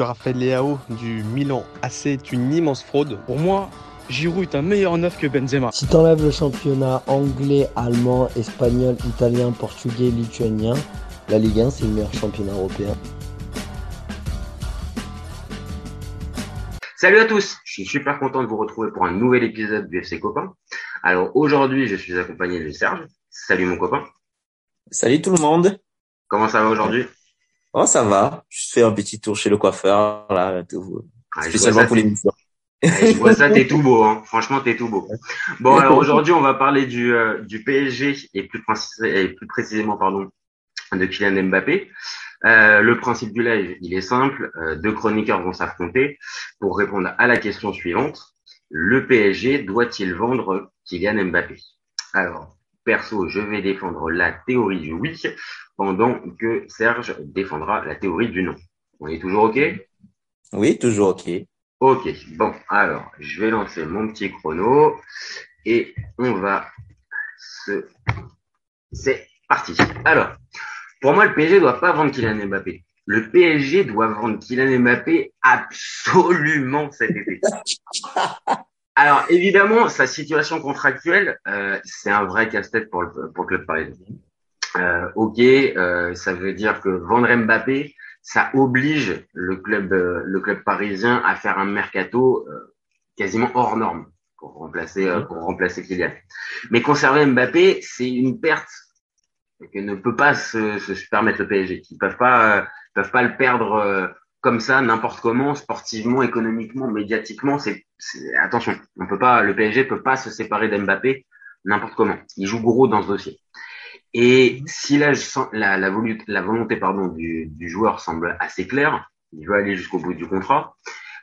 Raphaël Leao du Milan AC est une immense fraude. Pour moi, Giroud est un meilleur neuf que Benzema. Si t'enlèves le championnat anglais, allemand, espagnol, italien, portugais, lituanien, la Ligue 1 c'est le meilleur championnat européen. Salut à tous, je suis super content de vous retrouver pour un nouvel épisode du FC Copain. Alors aujourd'hui, je suis accompagné de Serge. Salut mon copain. Salut tout le monde. Comment ça va aujourd'hui? Oh, ça va. Je fais un petit tour chez le coiffeur, là, tout. Ah, spécialement pour l'émission. je vois ça, t'es tout beau, hein. Franchement, t'es tout beau. Bon, alors aujourd'hui, on va parler du, euh, du PSG et plus, et plus précisément, pardon, de Kylian Mbappé. Euh, le principe du live, il est simple. Euh, deux chroniqueurs vont s'affronter pour répondre à la question suivante. Le PSG doit-il vendre Kylian Mbappé? Alors, perso, je vais défendre la théorie du oui pendant que Serge défendra la théorie du non. On est toujours OK? Oui, toujours OK. OK. Bon, alors, je vais lancer mon petit chrono et on va se... C'est parti. Alors, pour moi, le PSG ne doit pas vendre Kylian Mbappé. Le PSG doit vendre Kylian Mbappé absolument cet été. Alors, évidemment, sa situation contractuelle, euh, c'est un vrai casse-tête pour le, pour le club parisien. Euh, ok, euh, ça veut dire que vendre Mbappé, ça oblige le club, euh, le club parisien à faire un mercato euh, quasiment hors norme pour remplacer, pour remplacer Kylian. Mais conserver Mbappé, c'est une perte que ne peut pas se, se permettre le PSG. Ils peuvent pas, peuvent pas le perdre comme ça, n'importe comment, sportivement, économiquement, médiatiquement. C'est, attention, on peut pas, le PSG peut pas se séparer d'Mbappé n'importe comment. Il joue gros dans ce dossier. Et si là, la, la, la volonté pardon, du, du, joueur semble assez claire, il veut aller jusqu'au bout du contrat,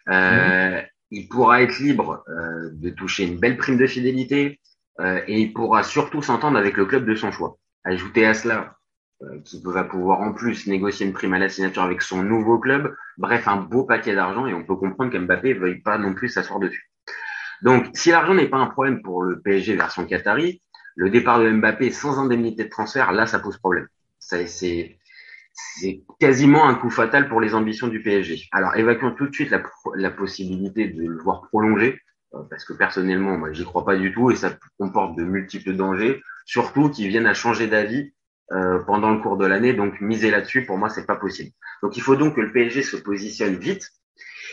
euh, il pourra être libre euh, de toucher une belle prime de fidélité euh, et il pourra surtout s'entendre avec le club de son choix. Ajouter à cela euh, qu'il va pouvoir en plus négocier une prime à la signature avec son nouveau club, bref, un beau paquet d'argent et on peut comprendre qu'Mbappé ne veuille pas non plus s'asseoir dessus. Donc, si l'argent n'est pas un problème pour le PSG version Qatari, le départ de Mbappé sans indemnité de transfert, là, ça pose problème. C'est quasiment un coup fatal pour les ambitions du PSG. Alors, évacuons tout de suite la, la possibilité de le voir prolonger, euh, parce que personnellement, moi, j'y crois pas du tout et ça comporte de multiples dangers, surtout qu'ils viennent à changer d'avis euh, pendant le cours de l'année. Donc, miser là-dessus, pour moi, c'est pas possible. Donc, il faut donc que le PSG se positionne vite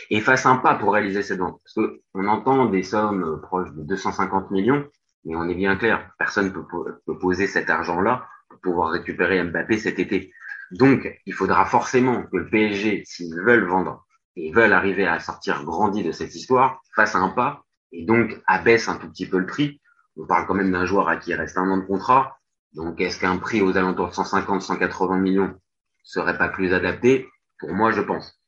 et fasse un pas pour réaliser cette vente. Parce qu'on entend des sommes proches de 250 millions. Mais on est bien clair, personne ne peut, poser cet argent-là pour pouvoir récupérer Mbappé cet été. Donc, il faudra forcément que le PSG, s'ils veulent vendre et veulent arriver à sortir grandi de cette histoire, fasse un pas et donc abaisse un tout petit peu le prix. On parle quand même d'un joueur à qui il reste un an de contrat. Donc, est-ce qu'un prix aux alentours de 150, 180 millions serait pas plus adapté? Pour moi, je pense.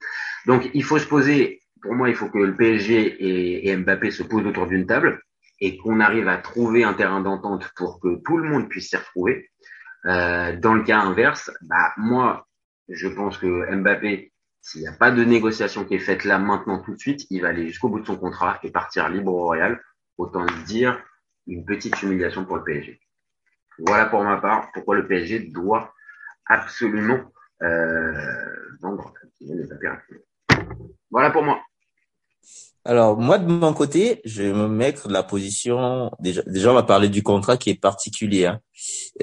Donc, il faut se poser, pour moi, il faut que le PSG et Mbappé se posent autour d'une table et qu'on arrive à trouver un terrain d'entente pour que tout le monde puisse s'y retrouver. Euh, dans le cas inverse, bah moi, je pense que Mbappé, s'il n'y a pas de négociation qui est faite là maintenant tout de suite, il va aller jusqu'au bout de son contrat et partir libre au Royal. Autant dire une petite humiliation pour le PSG. Voilà pour ma part pourquoi le PSG doit absolument euh, vendre Mbappé. Voilà pour moi. Alors, moi, de mon côté, je vais me mettre de la position, déjà, déjà, on va parler du contrat qui est particulier. Hein.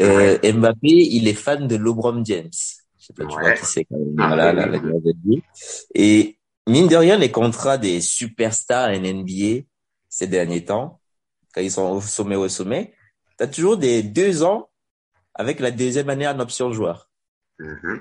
Euh, Mbappé, il est fan de LeBron James. Je sais pas, tu vois qui c'est quand même. Voilà, la, la, Et mine de rien, les contrats des superstars en NBA ces derniers temps, quand ils sont au sommet au sommet, tu as toujours des deux ans avec la deuxième année en option joueur. Mm-hmm.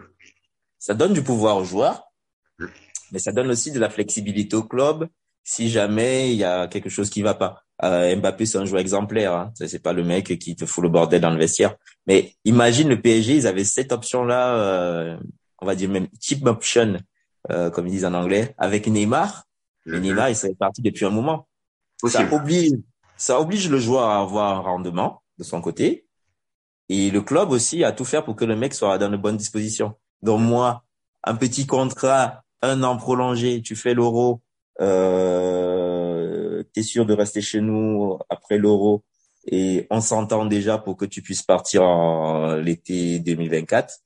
Ça donne du pouvoir aux joueurs, mm. mais ça donne aussi de la flexibilité au club si jamais il y a quelque chose qui va pas. Euh, Mbappé, c'est un joueur exemplaire. Hein. C'est pas le mec qui te fout le bordel dans le vestiaire. Mais imagine le PSG, ils avaient cette option-là, euh, on va dire même cheap option, euh, comme ils disent en anglais, avec Neymar. Mais mhm. Neymar, il serait parti depuis un moment. Ça oblige, ça oblige le joueur à avoir un rendement de son côté. Et le club aussi à tout faire pour que le mec soit dans de bonnes dispositions. Donc moi, un petit contrat, un an prolongé, tu fais l'euro, euh, tu es sûr de rester chez nous après l'euro et on s'entend déjà pour que tu puisses partir en l'été 2024.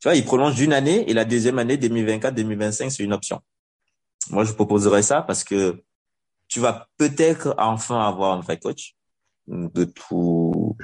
Tu vois, il prolonge d'une année et la deuxième année 2024-2025, c'est une option. moi, je proposerais ça parce que tu vas peut-être enfin avoir un vrai coach de tout,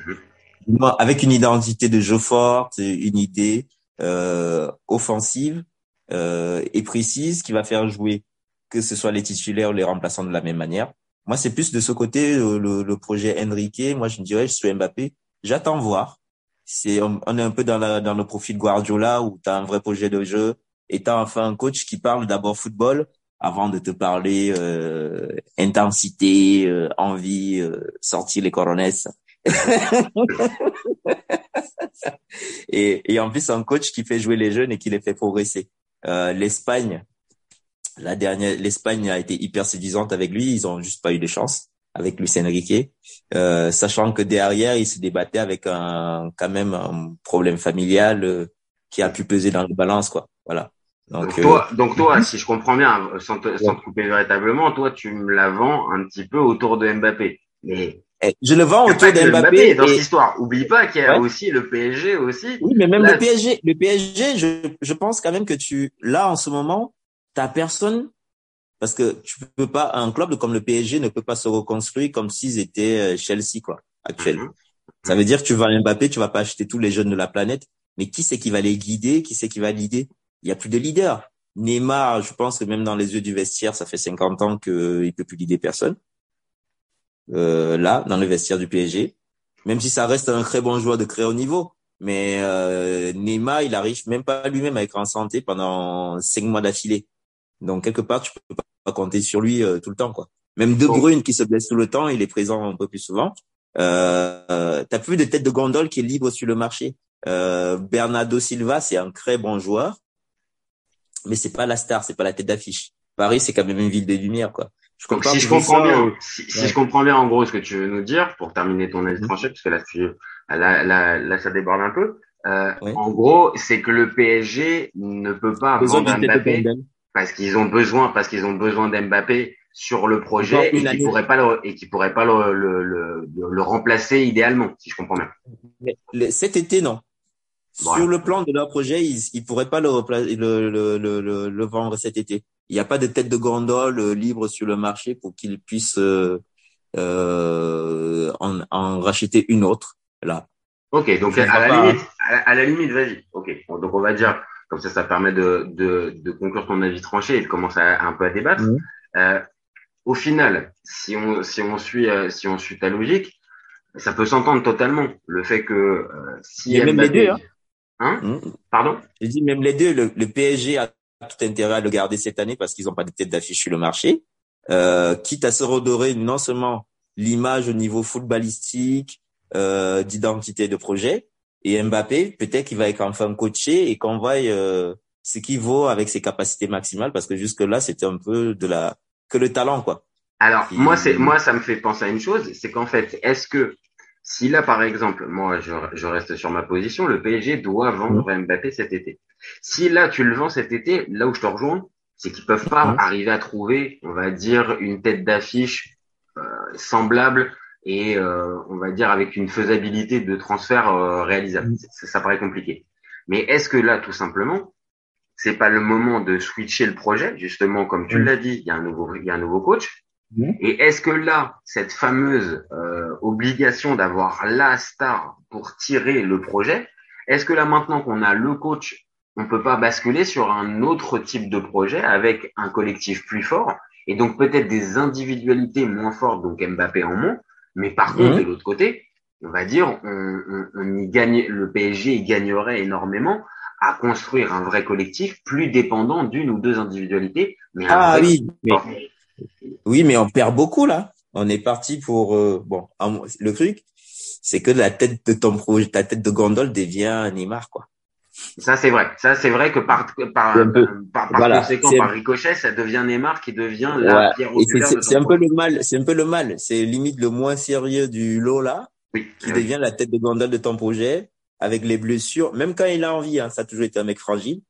avec une identité de jeu forte, une idée euh, offensive euh, et précise qui va faire jouer que ce soit les titulaires ou les remplaçants de la même manière. Moi, c'est plus de ce côté le, le, projet Enrique. Moi, je me dirais, je suis Mbappé. J'attends voir. C'est on, est un peu dans, la, dans le profil Guardiola où tu as un vrai projet de jeu et tu as enfin un coach qui parle d'abord football avant de te parler euh, intensité, euh, envie, euh, sortir les coronesses. et, et en plus, un coach qui fait jouer les jeunes et qui les fait progresser. Euh, L'Espagne, la dernière, l'Espagne a été hyper séduisante avec lui. Ils ont juste pas eu de chance avec Luis Enrique, euh, sachant que derrière, il se débattait avec un quand même un problème familial euh, qui a pu peser dans la balance, quoi. Voilà. Donc, toi, euh, donc toi, si je comprends bien, sans te, sans te couper véritablement, toi, tu me la vends un petit peu autour de Mbappé. Mais eh, je le vends autour de Mbappé. dans cette histoire. Oublie pas qu'il y a aussi le PSG aussi. Oui, mais même le PSG, le PSG, je, je pense quand même que tu, là, en ce moment, t'as personne, parce que tu peux pas, un club comme le PSG ne peut pas se reconstruire comme s'ils étaient euh, Chelsea, quoi, actuellement. Mhm. Ça veut dire que tu vas Mbappé, tu vas pas acheter tous les jeunes de la planète, mais qui c'est qui va les guider, qui c'est qui va l'idée? Il y a plus de leader. Neymar, je pense que même dans les yeux du vestiaire, ça fait 50 ans qu'il peut plus guider personne euh, là dans le vestiaire du PSG. Même si ça reste un très bon joueur de très haut niveau, mais euh, Neymar, il arrive même pas lui-même à être en santé pendant cinq mois d'affilée. Donc quelque part, tu peux pas compter sur lui euh, tout le temps, quoi. Même De Bruyne qui se blesse tout le temps, il est présent un peu plus souvent. Euh, T'as plus de tête de gondole qui est libre sur le marché. Euh, Bernardo Silva, c'est un très bon joueur, mais c'est pas la star, c'est pas la tête d'affiche. Paris, c'est quand même une ville des lumières, quoi. Je si je comprends bien, si, je comprends bien en gros ce que tu veux nous dire pour terminer ton avis mhm. tranché, parce que là, tu, là, là, là, ça déborde un peu. Euh, En gros, c'est que le PSG ne peut pas vendre Mbappé parce qu'ils ont besoin, parce qu'ils ont besoin d'Mbappé sur le projet et qui pourrait pas le, et qui pourrait pas le, le, le, le, remplacer idéalement, si je comprends bien. Mais cet été, non. Sur le plan de leur projet, ils, ils pourraient pas le, le, le, le, le vendre cet été il n'y a pas de tête de gondole euh, libre sur le marché pour qu'ils puissent euh, euh, en, en, racheter une autre là. Ok, donc à la, limite, à la, limite, vas-y. Ok, donc on va dire comme ça, ça permet de, de, de conclure ton avis tranché et de commencer un peu à débattre. Mmh. Euh, au final, si on si on suit euh, si on suit ta logique, ça peut s'entendre totalement. Le fait que euh, si même les deux, hein. Hein mmh. Pardon Je dis même les deux. Le, le PSG a tout intérêt à le garder cette année parce qu'ils n'ont pas de tête d'affiche sur le marché. Euh, quitte à se redorer non seulement l'image au niveau footballistique, euh, d'identité de projet, et Mbappé, peut-être qu'il va être enfin coaché et qu'on voit euh, ce qu'il vaut avec ses capacités maximales parce que jusque là c'était un peu de la que le talent quoi. Alors moi c'est moi ça me fait penser à une chose, c'est qu'en fait est-ce que si là, par exemple, moi, je, je, reste sur ma position, le PSG doit vendre Mbappé cet été. Si là, tu le vends cet été, là où je te rejoins, c'est qu'ils peuvent pas arriver à trouver, on va dire, une tête d'affiche euh, semblable et euh, on va dire avec une faisabilité de transfert euh, réalisable. Ça, ça, paraît compliqué. Mais est-ce que là, tout simplement, c'est pas le moment de switcher le projet, justement, comme tu l'as dit, il y a un nouveau, il y a un nouveau coach. Et est-ce que là, cette fameuse euh, obligation d'avoir la star pour tirer le projet, est-ce que là maintenant qu'on a le coach, on peut pas basculer sur un autre type de projet avec un collectif plus fort et donc peut-être des individualités moins fortes, donc Mbappé en moins, mais par contre de l'autre côté, on va dire, on, on, on y gagne, le PSG y gagnerait énormément à construire un vrai collectif plus dépendant d'une ou deux individualités. Mais ah oui, oui, mais on perd beaucoup là. On est parti pour euh, bon. Le truc, c'est que la tête de ton projet, ta tête de gondole devient Neymar quoi. Ça c'est vrai. Ça c'est vrai que par par, par, conséquent, par ricochet, ça devient Neymar qui devient la pierre C'est un peu le mal. C'est un peu le mal. C'est limite le moins sérieux du lot là, qui devient la tête de gondole de ton projet avec les blessures. Même quand il a envie, hein, ça a toujours été un mec fragile.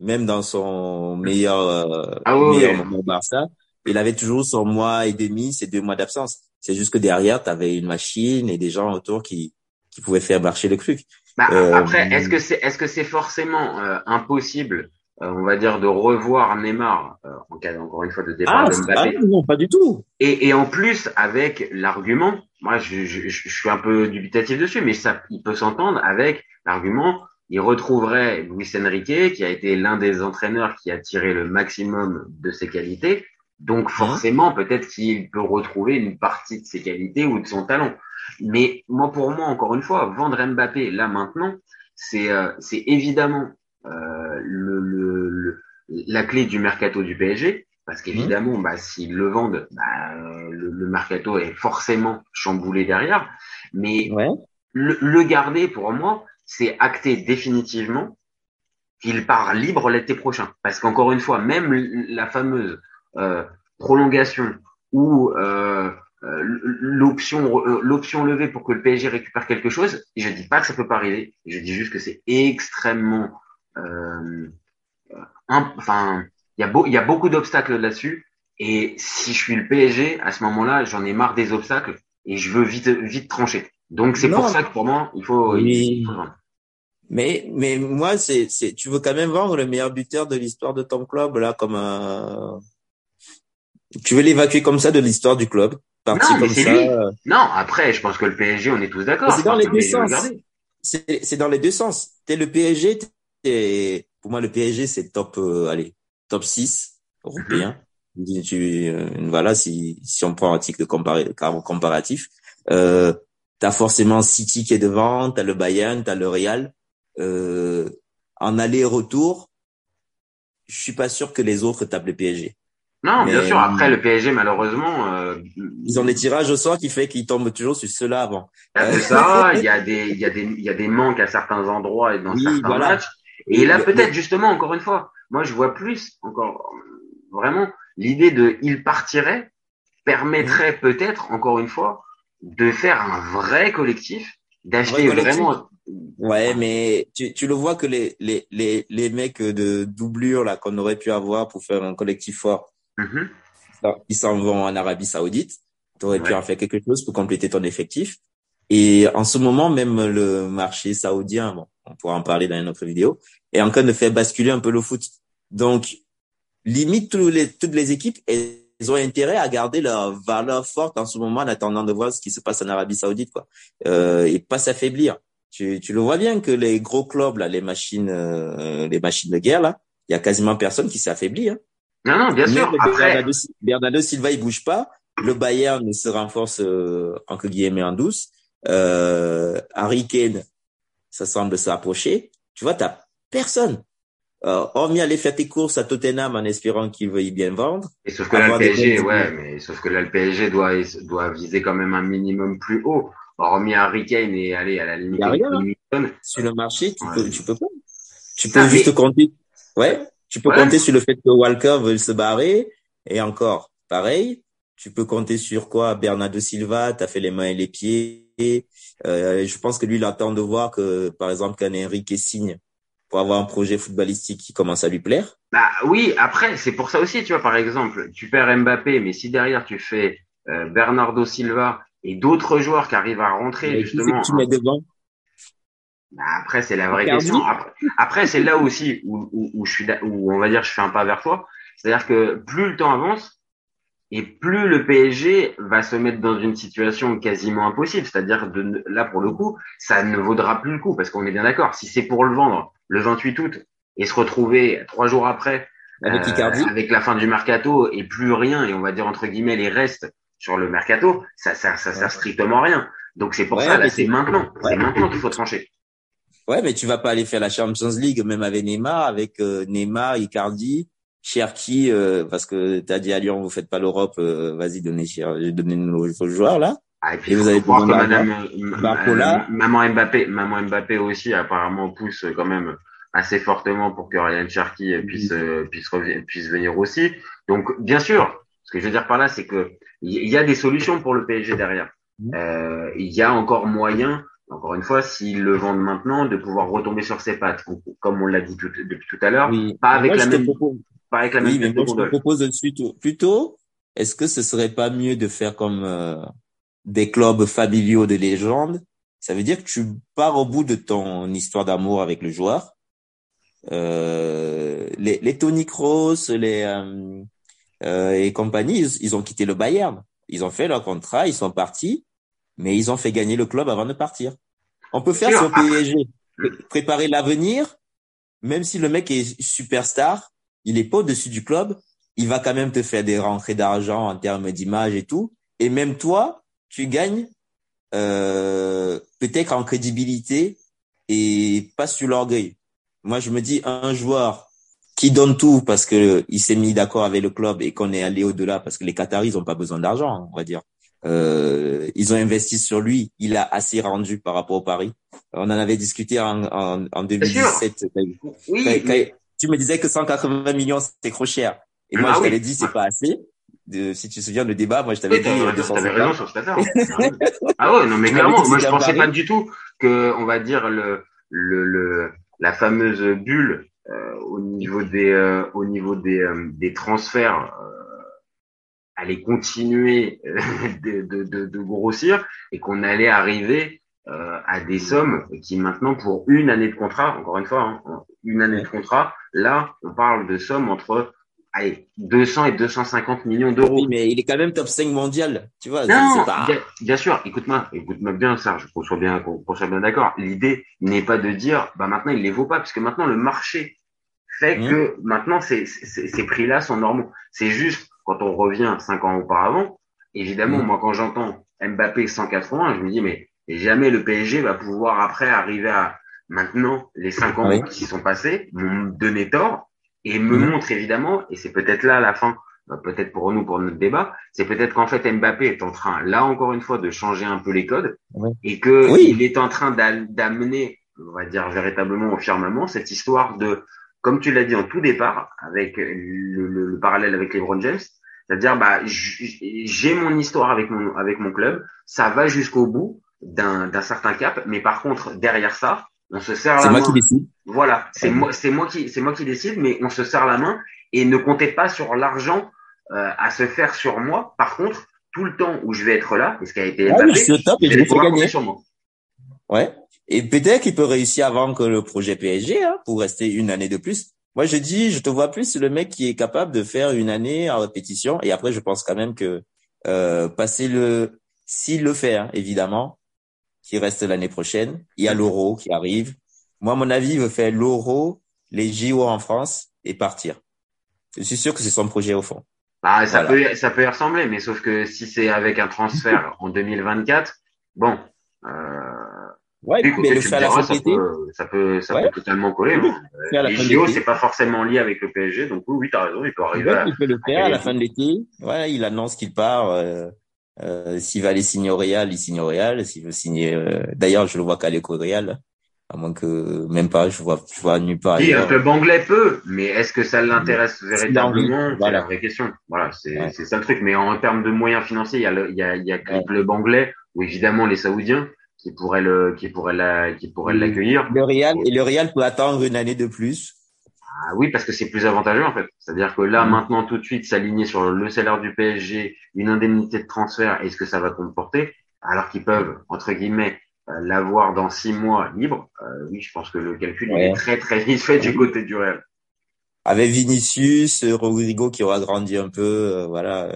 Même dans son meilleur, euh, ah meilleur moment Barça il avait toujours son mois et demi, ses deux mois d'absence. C'est juste que derrière, tu avais une machine et des gens autour qui, qui pouvaient faire marcher le truc. Bah, euh, après, est-ce que c'est est-ce que c'est forcément euh, impossible on va dire, de revoir Neymar en cas encore une fois de départ Ah, de Mbappé. ah, non, pas du tout. Et, et en plus, avec l'argument, moi je, je, je suis un peu dubitatif dessus, mais ça, il peut s'entendre avec l'argument, il retrouverait Luis Enrique, qui a été l'un des entraîneurs qui a tiré le maximum de ses qualités. Donc forcément, peut-être qu'il peut retrouver une partie de ses qualités ou de son talent. Mais moi, pour moi, encore une fois, vendre Mbappé là maintenant, c'est euh, c'est évidemment euh, le, le, le- la clé du mercato du PSG. Parce qu'évidemment, bah, s'ils le vendent, bah, le, le mercato est forcément chamboulé derrière. Mais Ouais. le, le garder, pour moi, c'est acter définitivement qu'il part libre l'été prochain. Parce qu'encore une fois, même la fameuse prolongation ou euh, euh, l'option euh, l'option levée pour que le PSG récupère quelque chose, je dis pas que ça peut pas arriver. Je dis juste que c'est extrêmement euh, enfin il y a beau, il y a beaucoup d'obstacles là-dessus et si je suis le PSG à ce moment-là, j'en ai marre des obstacles et je veux vite vite trancher. Donc c'est pour ça que pour moi, il faut, Oui. Mais, mais moi, c'est, c'est, tu veux quand même vendre le meilleur buteur de l'histoire de ton club, là, comme un, tu veux l'évacuer comme ça de l'histoire du club, parti Non, mais comme ça. lui. Non, après, je pense que le PSG, on est tous d'accord. C'est dans les deux sens. C'est, dans les deux sens. T'es le PSG, t'es, pour moi, le PSG, c'est top, euh, allez, top 6 européen. Tu- tu- euh, voilà, si, si on prend un titre de comparé- comparatif, euh, t'as forcément City qui est devant, t'as le Bayern, t'as le Real, euh, en aller-retour, je suis pas sûr que les autres tapent le PSG. Non, bien sûr. Après, le PSG, malheureusement, euh, Ils ont des tirages au sort qui fait qu'ils tombent toujours sur ceux-là avant. il y a ça. Il y a des, il y a des, il y a des manques à certains endroits et dans Oui, certains voilà. matchs. Et là, peut-être justement, encore une fois, moi, je vois plus, encore, vraiment, l'idée de il partirait permettrait peut-être, encore une fois, de faire un vrai collectif, d'acheter Vrai vraiment. Ouais, mais tu, tu le vois que les, les, les, les mecs de doublure là qu'on aurait pu avoir pour faire un collectif fort, Mhm. ils s'en vont en Arabie Saoudite. Tu aurais pu en faire quelque chose pour compléter ton effectif. Et en ce moment, même le marché saoudien, bon, on pourra en parler dans une autre vidéo, est en train de faire basculer un peu le foot. Donc, limite tous les, toutes les équipes, elles ont intérêt à garder leur valeur forte en ce moment en attendant de voir ce qui se passe en Arabie Saoudite, quoi. Euh, et pas s'affaiblir. Tu, tu le vois bien que les gros clubs là, les machines, euh, les machines de guerre là, il y a quasiment personne qui s'est affaibli. Hein. Non, non, bien sûr. Après, Bernardo, Si- Bernardo Silva, il bouge pas. Le Bayern se renforce euh, entre guillemets en douce. Euh, Harry Kane, ça semble s'approcher. Tu vois, t'as personne. Euh, hormis aller faire tes courses à Tottenham en espérant qu'il veuille bien vendre. Et sauf que là, le PSG, ouais, mais sauf que là, le PSG doit, doit viser quand même un minimum plus haut. Hormis Harry Kane et aller à la limite. Y a rien, hein. Sur le marché, tu Ouais. peux, tu peux pas. Tu peux Ah, juste mais- compter. Ouais. Tu peux Ouais. compter sur le fait que Walker veut se barrer. Et encore, pareil. Tu peux compter sur quoi? Bernardo Silva, t'as fait les mains et les pieds. Euh, je pense que lui, il attend de voir que, par exemple, qu'un Enrique signe pour avoir un projet footballistique qui commence à lui plaire. Bah oui, après, c'est pour ça aussi, tu vois, par exemple, tu perds Mbappé, mais si derrière tu fais euh, Bernardo Silva et d'autres joueurs qui arrivent à rentrer Mais justement, que tu mets devant? Bah, après c'est la vraie question. Après, après, c'est là aussi où, où, où je suis, où on va dire je fais un pas vers toi. C'est-à-dire que plus le temps avance et plus le PSG va se mettre dans une situation quasiment impossible. C'est-à-dire de là pour le coup, ça ne vaudra plus le coup parce qu'on est bien d'accord. Si c'est pour le vendre le 28 août et se retrouver trois jours après Avec euh, avec la fin du mercato et plus rien et on va dire entre guillemets les restes sur le mercato, ça ça ça sert strictement à rien. Donc c'est pour Ouais, ça là c'est c'est- maintenant, Ouais. c'est maintenant qu'il faut trancher. Ouais, mais tu vas pas aller faire la Champions League même avec Neymar, avec euh, Neymar, Icardi, Cherki, euh, parce que t'as dit à Lyon, vous faites pas l'Europe, euh, vas-y, donnez, Cher- donnez nos vos joueurs là. Ah, et puis Et vous avez voir que madame euh, Barcola. euh, maman Mbappé, maman Mbappé aussi apparemment pousse quand même assez fortement pour que Ryan Cherki puisse euh, puisse revi- puisse venir aussi. Donc bien sûr, ce que je veux dire par là c'est que il y a des solutions pour le PSG derrière. Euh, il y a encore moyen encore une fois, s'ils le vendent maintenant, de pouvoir retomber sur ses pattes, comme on l'a dit tout- depuis tout à l'heure, Oui. pas avec Moi, la même, propose- pas avec la Oui, même mais de moi, je te propose suite, plutôt, est-ce que ce serait pas mieux de faire comme euh, des clubs familiaux de légende? Ça veut dire que tu pars au bout de ton histoire d'amour avec le joueur euh, les, les Tony Kroos, les euh, euh, et compagnie, ils, ils, ont quitté le Bayern. Ils ont fait leur contrat, ils sont partis, mais ils ont fait gagner le club avant de partir. On peut faire sur PSG, préparer l'avenir, même si le mec est superstar, il est pas au-dessus du club, il va quand même te faire des rentrées d'argent en termes d'image et tout. Et même toi, tu gagnes euh, peut-être en crédibilité et pas sur l'orgueil. Moi, je me dis, un joueur qui donne tout parce que il s'est mis d'accord avec le club et qu'on est allé au-delà parce que les Qataris ils ont pas besoin d'argent, on va dire. Euh, ils ont investi sur lui, il a assez rendu par rapport au Paris. On en avait discuté en, en, en 2017. Oui, tu me disais que 180 millions c'était trop cher. Et moi, ah je t'avais dit, c'est pas assez. De, si tu te souviens le débat, moi je t'avais dit. T'avais raison sur ce ah ouais, non mais clairement, moi je pensais pas du tout que, on va dire le le, le la fameuse bulle euh, au niveau des euh, au niveau des euh, des transferts euh, allait continuer de, de, de, de, grossir et qu'on allait arriver à des sommes qui maintenant pour une année de contrat, encore une fois, hein, une année de contrat, là on parle de sommes entre allez, 200 et 250 millions d'euros. Oui, mais il est quand même top 5 mondial, tu vois. Non, bien, bien, sûr, écoute-moi, écoute-moi bien, Serge, qu'on soit bien, qu'on soit bien d'accord. L'idée n'est pas de dire, bah maintenant il les vaut pas, parce que maintenant le marché fait mmh. que maintenant ces, ces, ces prix-là sont normaux. C'est juste quand on revient 5 ans auparavant, évidemment, mmh. moi quand j'entends Mbappé 180, je me dis mais jamais le PSG va pouvoir après arriver à maintenant les 5 ans qui sont passés m'ont donné tort et me mhm. montre évidemment, et c'est peut-être là la fin, euh, peut-être pour nous, pour notre débat, c'est peut-être qu'en fait Mbappé est en train, là encore une fois, de changer un peu les codes et que il est en train d'amener, on va dire véritablement au firmament, cette histoire de, comme tu l'as dit en tout départ, avec le, le, parallèle avec les LeBron James, c'est-à-dire bah j'ai mon histoire avec mon avec mon club, ça va jusqu'au bout d'un d'un certain cap, mais par contre derrière ça, on se serre la main. C'est moi qui décide. Voilà, c'est moi, c'est moi qui, c'est moi qui décide, mais on se serre la main et ne comptez pas sur l'argent euh, à se faire sur moi. Par contre, tout le temps où je vais être là, et ce qui a été ah je suis au top et je vais gagner. Sur moi. Ouais. Et peut-être qu'il peut réussir avant que le projet PSG, hein, pour rester une année de plus. Moi, je dis, je te vois plus le mec qui est capable de faire une année en répétition. Et après, je pense quand même que euh, passer le, s'il le fait, hein, évidemment, qui reste l'année prochaine. Il y a l'euro qui arrive. Moi, mon avis, il veut faire l'euro, les JO en France et partir. Je suis sûr que c'est son projet au fond. Bah, ça peut, ça peut y ressembler, mais sauf que si c'est avec un transfert en 2024, bon. Euh, ouais, mais le faire à la fin ça, peut, ça peut, ça peut totalement coller. Hein. les JO, c'est pas forcément lié avec le PSG, donc oui, oui, t'as raison, il peut arriver. il peut le faire à, la fin de l'été. Ouais, il annonce qu'il part. Euh, euh, s'il va aller signer au Real, il signe au Real. S'il veut signer, euh, d'ailleurs, je le vois qu'aller au Real, à moins que même pas, je vois, je vois nulle part. Oui, un club anglais peut, mais est-ce que ça l'intéresse véritablement? C'est la vraie question. Voilà, c'est c'est ça le truc. Mais en termes de moyens financiers, il y a le, il y a, il y a le club anglais ou évidemment les Saoudiens qui pourraient le, qui pourraient la, qui pourraient l'accueillir. Le Real et le Real peut attendre une année de plus ah oui, parce que c'est plus avantageux en fait. C'est-à-dire que là, mm. maintenant, tout de suite, s'aligner sur le salaire du PSG, une indemnité de transfert et ce que ça va comporter, alors qu'ils peuvent, entre guillemets, euh, l'avoir dans six mois libre, euh, oui, je pense que le calcul est très très vite fait du côté du Real. Avec Vinicius, Rodrigo qui aura grandi un peu, euh, voilà,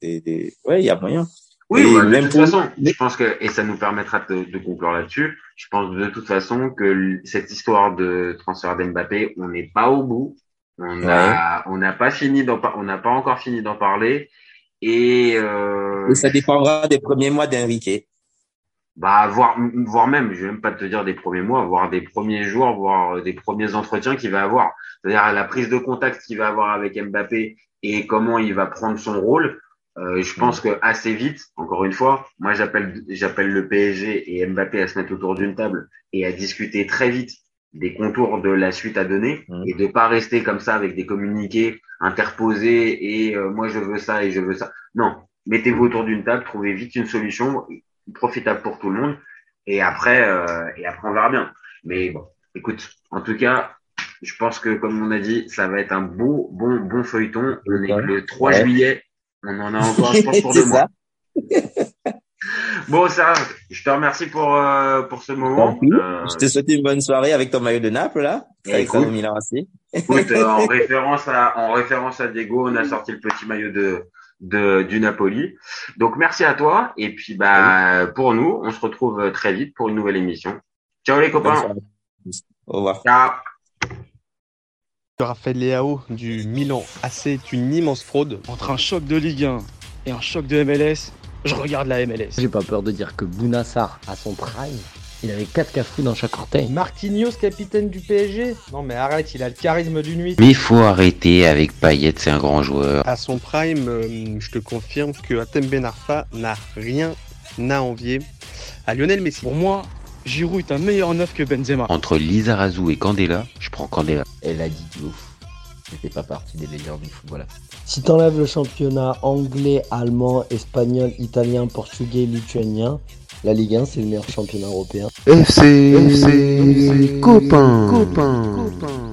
des, des... ouais, il y a moyen. Oui, bah, de toute façon, je pense que, et ça nous permettra de, de conclure là-dessus, je pense de toute façon que cette histoire de transfert d'Mbappé, on n'est pas au bout. On n'a pas fini d'en, on n'a pas encore fini d'en parler. Et, euh, et ça dépendra des premiers mois d'Enrique. Bah, voire, voire même, je vais même pas te dire des premiers mois, voire des premiers jours, voire des premiers entretiens qu'il va avoir. C'est-à-dire la prise de contact qu'il va avoir avec Mbappé et comment il va prendre son rôle. Euh, je pense que assez vite, encore une fois, moi j'appelle j'appelle le PSG et Mbappé à se mettre autour d'une table et à discuter très vite des contours de la suite à donner mmh. et de pas rester comme ça avec des communiqués interposés et euh, moi je veux ça et je veux ça. Non, mettez-vous autour d'une table, trouvez vite une solution profitable pour tout le monde et après euh, et après on verra bien. Mais bon, écoute, en tout cas, je pense que comme on a dit, ça va être un beau bon bon feuilleton. On est le 3 juillet on en a encore, je pense, pour deux mois. Bon, ça, je te remercie pour, euh, pour ce moment. Euh, je te souhaite une bonne soirée avec ton maillot de Naples, là. Avec écoute, Milan AC. écoute euh, en, référence à, en référence à Diego, on a sorti le petit maillot de, de, du Napoli. Donc, merci à toi. Et puis, bah, pour nous, on se retrouve très vite pour une nouvelle émission. Ciao, les copains. Au revoir. Ciao. Raphaël Leao du Milan AC est une immense fraude. Entre un choc de Ligue 1 et un choc de MLS, je regarde la MLS. J'ai pas peur de dire que Bounassar, à son prime, il avait 4 cafous dans chaque orteil. Marquinhos, capitaine du PSG Non mais arrête, il a le charisme d'une nuit. Mais il faut arrêter avec Payet, c'est un grand joueur. À son prime, euh, je te confirme que Atem Ben Arfa n'a rien à envier à Lionel Messi. Pour moi, Giroud est un meilleur neuf que Benzema. Entre Lizarazu et Candela, je prends Candela. Elle a dit du ouf. C'était pas partie des légendes du football. Si t'enlèves le championnat anglais, allemand, espagnol, italien, portugais, lituanien, la Ligue 1 c'est le meilleur championnat européen. FC, FC, copain, copain. copain.